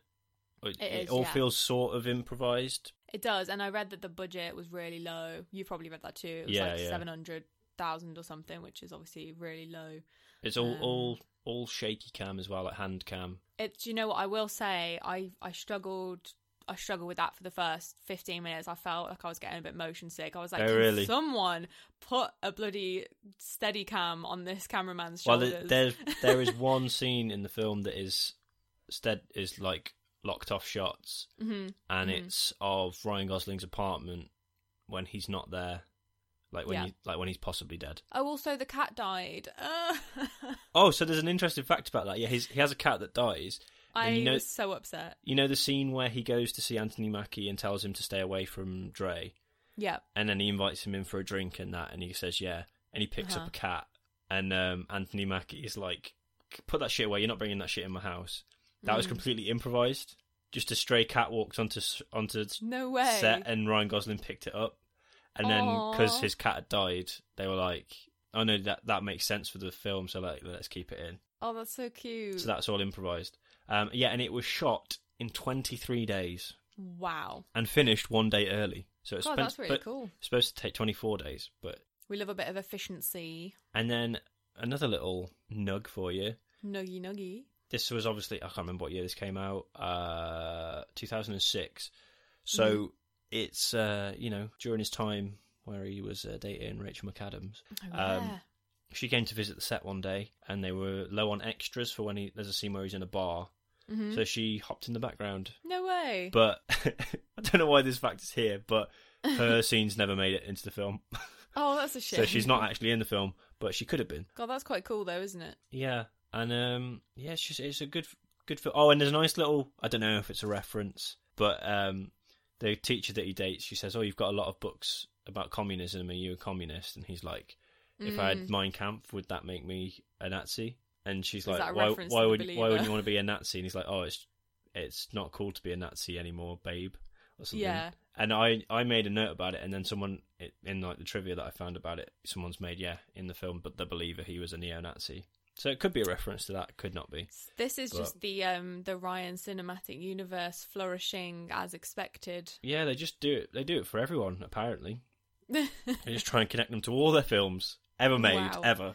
It, It is, all yeah. feels sort of improvised. it does. And I read that the budget was really low. You probably read that too. It was Yeah, like yeah. 700,000 or something, which is obviously really low. It's all Um, all all shaky cam as well, like hand cam. It's you know what I will say? I I struggled. I struggled with that for the first fifteen minutes. I felt like I was getting a bit motion sick. I was like, Oh, "Can really? someone put a bloody steady cam on this cameraman's Well, shoulders?" there there- there is one scene in the film that is stead is like locked off shots, hmm and Mhm. it's of Ryan Gosling's apartment when he's not there, like when Yeah. he, like when he's possibly dead. Oh, also the cat died. Uh, Oh, so there's an interesting fact about that. Yeah, he's, he has a cat that dies. I you know- was so upset. You know the scene where he goes to see Anthony Mackie and tells him to stay away from Dre, Yeah, and then he invites him in for a drink and that, and he says yeah, and he picks Uh-huh. up a cat, and um, Anthony Mackie is like, "Put that shit away. You're not bringing that shit in my house." That was Mm. completely improvised. Just a stray cat walked onto onto no way. set, and Ryan Gosling picked it up, and then because his cat had died, they were like, "Oh no, that that makes sense for the film, so like let's keep it in." oh, that's so cute. So that's all improvised. Um, yeah, and it was shot in 23 days wow. and finished one day early. So it's God, that's really but- cool. supposed to take 24 days, but We love a bit of efficiency. and then another little nug for you. Nuggy nuggy. This was obviously I can't remember what year this came out. Uh, 2006. So Mm-hmm. it's uh, you know during his time where he was uh, dating Rachel McAdams. Oh, Um, yeah. She came to visit the set one day, and they were low on extras for when he. There's a scene where he's in a bar, Mhm. so she hopped in the background. no way. But I don't know why this fact is here, but her scenes never made it into the film, oh, that's a shame. so she's not actually in the film, but she could have been. God, that's quite cool though, isn't it? Yeah, and um, yeah, it's just it's a good good film. Oh, and there's a nice little. I don't know if it's a reference, but um, the teacher that he dates, she says, "Oh, you've got a lot of books about communism. Are you a communist?" And he's like, "If I had Mm. Mein Kampf, would that make me a Nazi?" And she's Is like, "Why? Why would why would you want to be a Nazi?" And he's like, "Oh, it's it's not cool to be a Nazi anymore, babe." Or something. Yeah. And I, I made a note about it, and then someone in like the trivia that I found about it, someone's made yeah in the film, but the believer he was a neo-Nazi. So it could be a reference to that, could not be. This is But- just the um the Ryan cinematic universe flourishing as expected. Yeah, they just do it. They do it for everyone apparently. They just try and connect them to all their films ever made Wow. ever.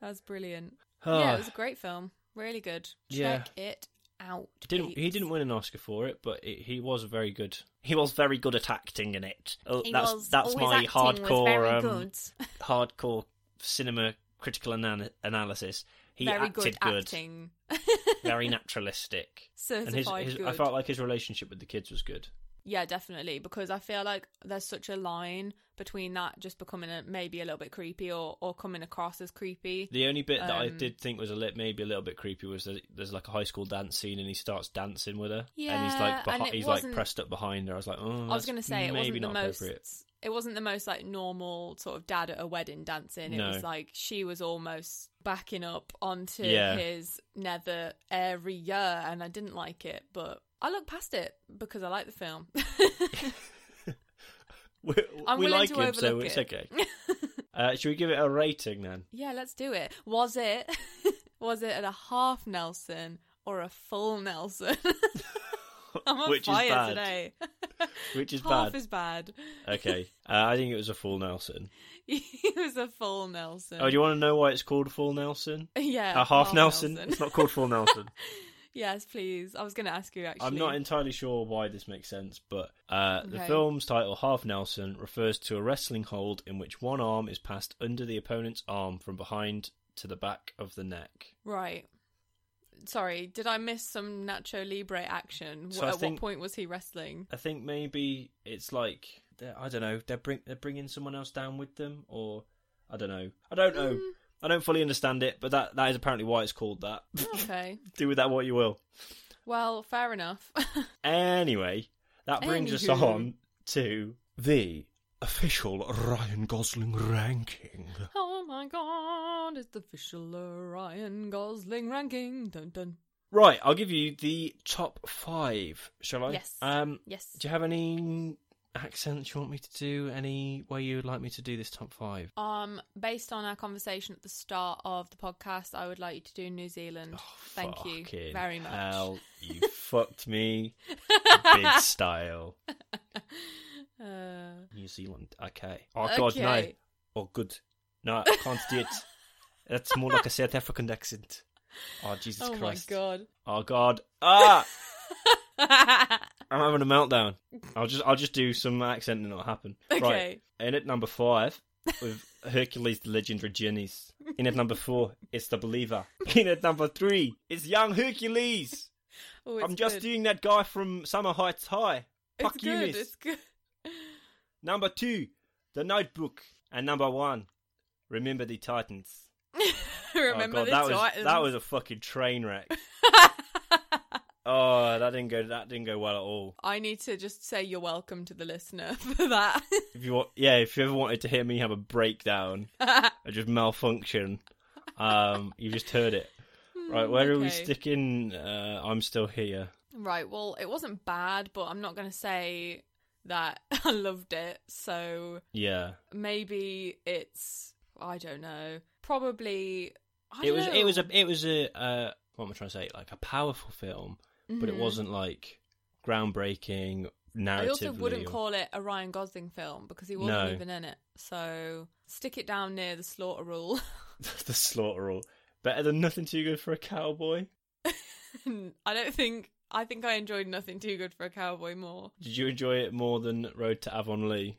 That's brilliant. Ah, yeah, it was a great film. Really good. Yeah. Check it out. He didn't he didn't win an Oscar for it, but it, he was very good. He was very good at acting in it. Oh, He that's was- that's oh, my hardcore um, hardcore cinema critical ana- analysis. He very acted good acting. very naturalistic. And his, his good. I felt like his relationship with the kids was good. Yeah, definitely. Because I feel like there's such a line between that just becoming a, maybe a little bit creepy or, or coming across as creepy. The only bit that I Um, did think was a lit, maybe a little bit creepy was that there's like a high school dance scene and he starts dancing with her, Yeah, and he's like and behi- he's like pressed up behind her. I was like, oh, I was going to say it wasn't the not most. It wasn't the most like normal sort of dad at a wedding dancing. It No. was like she was almost backing up onto Yeah. his nether area, and I didn't like it, but I look past it because I like the film. We, I'm we like to him, so overlook it's it. okay. uh, should we give it a rating then? yeah, let's do it. Was it? was it at a half Nelson or a full Nelson? I'm on Which is bad. today. Which is half bad. is bad. Okay, uh, I think it was a full Nelson. it was a full Nelson. Oh, do you want to know why it's called full Nelson? yeah, A half Nelson. It's not called full Nelson. Yes, please. I was going to ask you actually. I'm not entirely sure why this makes sense, but uh, the film's title, Half Nelson, refers to a wrestling hold in which one arm is passed under the opponent's arm from behind to the back of the neck. Right. Sorry, did I miss some Nacho Libre action? So At think- what point was he wrestling? I think maybe it's like I don't know. They're bring they're bringing someone else down with them, or I don't know. I don't know. Mm. I don't fully understand it, but that that is apparently why it's called that. Okay. Do with that what you will. Well, fair enough. Anyway, that brings us on to the official Ryan Gosling ranking. oh my god, it's the official Ryan Gosling ranking. Dun dun. Right, I'll give you the top five. Shall I? Yes. Um, Yes. do you have any accents you want me to do? Any way you'd like me to do this top five? Um, based on our conversation at the start of the podcast, I would like you to do New Zealand. Thank you Oh, very much. Hell, you fucked me big style. Uh, New Zealand. Okay. Oh god, no. Oh good. No, I can't do it. That's more like a South African accent. Oh Jesus oh Christ. my god. Oh god. Ah! I'm having a meltdown. I'll just I'll just do some accent and it'll happen. Right. Okay. In at number five, with Hercules the Legendary Journeys. In at number four, it's the Believer. In at number three, it's young Hercules. Oh, it's I'm just good. doing that guy from Summer Heights High. It's Fuck you, good. miss. It's good. Number two, The Notebook. And number one, Remember the Titans. Remember oh god, the that was Titans. that was a fucking train wreck. Oh, that didn't go that didn't go well at all. I need to just say you're welcome to the listener for that. If you want, yeah, if you ever wanted to hear me have a breakdown or just malfunction, um, you just heard it. Right, where are we sticking? Uh, I'm still here. right. Well, it wasn't bad, but I'm not going to say that I loved it. So Yeah, maybe it's I don't know. Probably I it was know. it was a it was a uh, what am I trying to say? Like a powerful film, but it Mhm. wasn't like groundbreaking narratively. I also wouldn't or- call it a Ryan Gosling film because he wasn't No. even in it. So stick it down near the slaughter rule. the slaughter rule. Better than nothing too good for a cowboy. I don't think. I think I enjoyed nothing too good for a cowboy more. Did you enjoy it more than Road to Avonlea?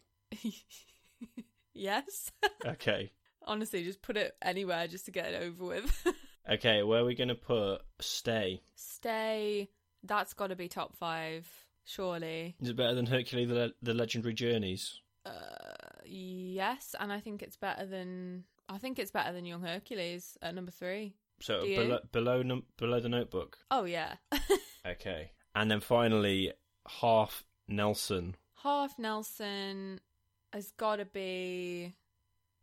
yes. Okay. Honestly, just put it anywhere just to get it over with. Okay, where are we going to put Stay? Stay. That's got to be top five, surely. Is it better than Hercules the, Le- the Legendary Journeys? Uh, yes, and I think it's better than. I think it's better than Young Hercules at number three. So below below, num- below the Notebook. Oh yeah. Okay, and then finally half Nelson. Half Nelson has got to be.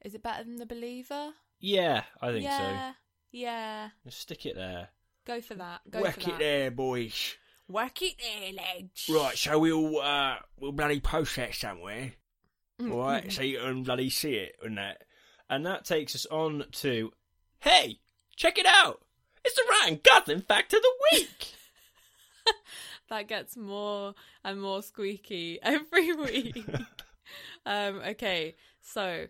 Is it better than The Believer? Yeah, I think so. yeah. Yeah. Just stick it there. Go for that. Go Work for it that. there, boys. Work it there, lads. Right, so we'll uh, we'll bloody post that somewhere. right, so you can bloody see it and that. And that takes us on to, hey, check it out! It's the Ryan Gosling fact of the week. that gets more and more squeaky every week. um, okay, so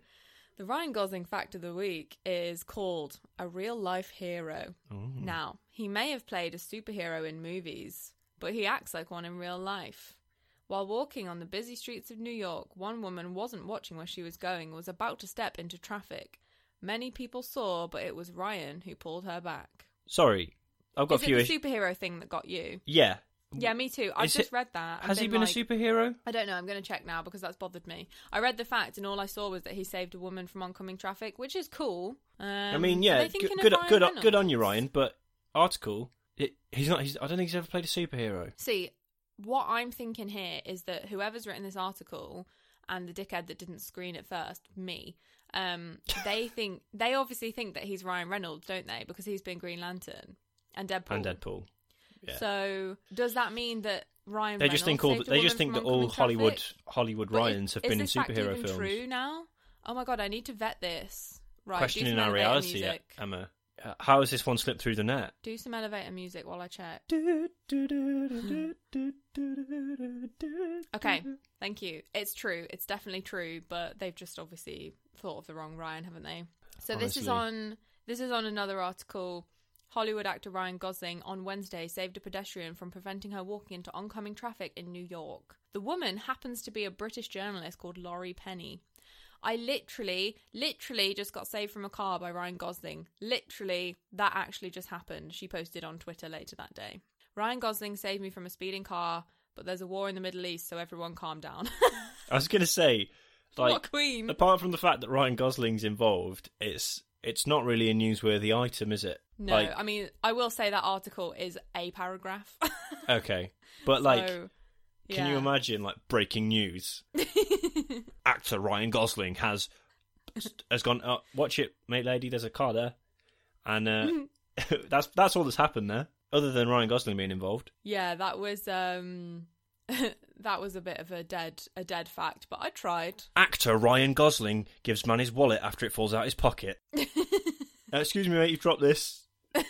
The Ryan Gosling fact of the week is called a real life hero. Oh. Now, he may have played a superhero in movies, but he acts like one in real life. While walking on the busy streets of New York, one woman wasn't watching where she was going was about to step into traffic. Many people saw, but it was Ryan who pulled her back. Sorry, I've got Is a few. it the superhero thing that got you? yeah. Yeah, me too. I've Is just it- read that. and Has he been like, a superhero? I don't know. I'm going to check now because that's bothered me. I read the fact, and all I saw was that he saved a woman from oncoming traffic, which is cool. Um, I mean, yeah, they good, good, good, good on you, Ryan. But article, it, he's not. He's, I don't think he's ever played a superhero. See, what I'm thinking here is that whoever's written this article and the dickhead that didn't screen at first, me, um, they think they obviously think that he's Ryan Reynolds, don't they? Because he's been Green Lantern and Deadpool. And Deadpool. Yeah. So does that mean that Ryan? they just think all. Reynolds They just think that all Hollywood traffic? Hollywood Ryans have been in superhero even films. True now? Oh my god, I need to vet this. Right, Questioning our reality, music. Emma. Uh, How has this one slipped through the net? Do some elevator music while I check. Okay, thank you. It's true. It's definitely true, but they've just obviously thought of the wrong Ryan, haven't they? So this is on this is on another article. Hollywood actor Ryan Gosling on Wednesday saved a pedestrian from preventing her walking into oncoming traffic in New York. The woman happens to be a British journalist called Laurie Penny. I literally, literally just got saved from a car by Ryan Gosling. Literally, that actually just happened. She posted on Twitter later that day. Ryan Gosling saved me from a speeding car, but there's a war in the Middle East, so everyone calm down. I was going to say, like, what queen? apart from the fact that Ryan Gosling's involved, it's it's not really a newsworthy item, is it? No, Like, I mean, I will say that article is a paragraph. okay, but like, So, can you imagine like breaking news? Actor Ryan Gosling has has gone. Oh, watch it, mate, lady. There's a car there, and uh, that's that's all that's happened there. Other than Ryan Gosling being involved. Yeah, that was um that was a bit of a dead a dead fact, but I tried. Actor Ryan Gosling gives man his wallet after it falls out of his pocket. uh, excuse me, mate. You've dropped this.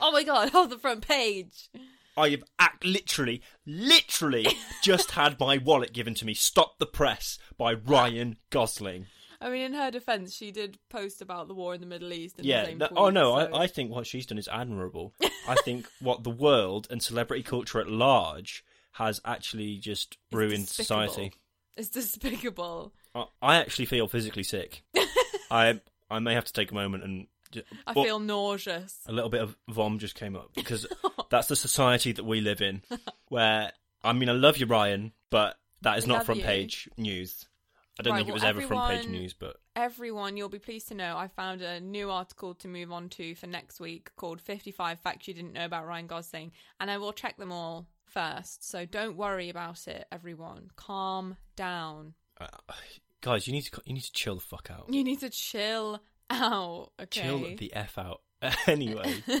Oh my god, hold the front page. I have act literally, literally just had my wallet given to me. Stop the press by Ryan Gosling. I mean, in her defense, she did post about the war in the Middle East. In the Yeah. same no- tweet, oh no, so- I, I think what she's done is admirable. I think what the world and celebrity culture at large has actually just It's ruined despicable. society. It's despicable. I, I actually feel physically sick. I I may have to take a moment and. I well, feel nauseous. a little bit of vom just came up because that's the society that we live in. Where I mean, I love you, Ryan, but that is not front you. page news. I don't Right, think it well, was ever front page news, but Everyone, you'll be pleased to know I found a new article to move on to for next week called 55 Facts You Didn't Know About Ryan Gosling, and I will check them all first. So don't worry about it, everyone. Calm down. uh, guys, you need to you need to chill the fuck out. You need to chill out, okay? Chill the f out. anyway,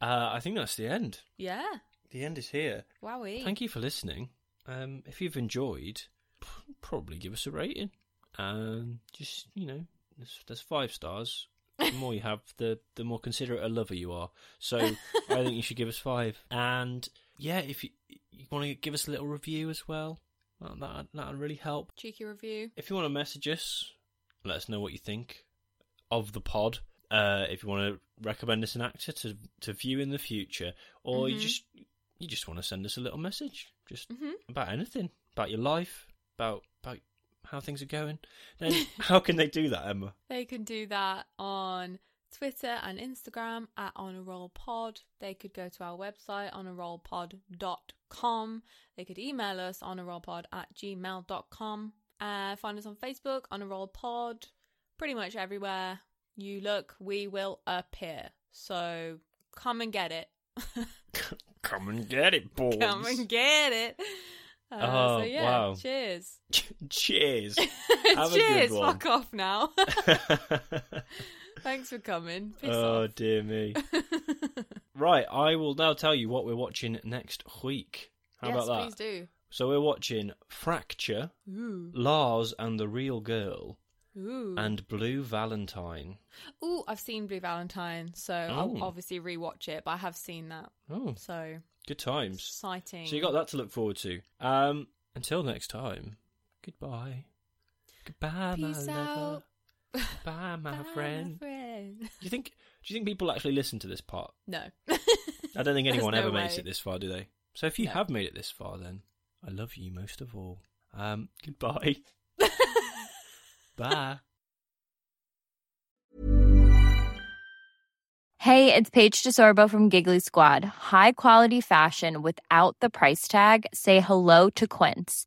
uh, I think that's the end. yeah. The end is here. Wowie. Thank you for listening. Um, if you've enjoyed, p- probably give us a rating. Um, just you know, there's, there's five stars. The more you have, the the more considerate a lover you are. So I think you should give us five. And yeah, if you you want to give us a little review as well, that that that'd really help. Cheeky review. If you want to message us, let us know what you think of the pod. Uh, if you want to recommend us an actor to to view in the future, or you Mhm. just you just want to send us a little message, just Mhm. about anything, about your life, about about how things are going, then how can they do that, Emma? They can do that on Twitter and Instagram at On a Roll Pod. They could go to our website, onarollpod.com. They could email us, onarollpod at gmail.com. Uh, find us on Facebook, On a Roll Pod. Pretty much everywhere you look, we will appear. So come and get it. Come and get it, boys. come and get it. Uh, Oh, so yeah, wow. cheers. Cheers. Have a good cheers, one. fuck off now. Thanks for coming. Piss oh off. dear me. right, I will now tell you what we're watching next week. How yes, about that? please do. So we're watching Fracture, Ooh. Lars and the Real Girl, Ooh. and Blue Valentine. Ooh, I've seen Blue Valentine, so Oh. I'll obviously rewatch it, but I have seen that. Oh, So good times. exciting. So you got that to look forward to. Um, until next time, goodbye. Goodbye, my Peace lover. Out. Bye, my Bye, friend. friend. Do you think? Do you think people actually listen to this part? No. I don't think There's anyone no ever makes way. it this far, do they? So if you No. have made it this far, then I love you most of all. Um, goodbye. Bye. Hey, it's Paige DeSorbo from Giggly Squad. High quality fashion without the price tag. Say hello to Quince.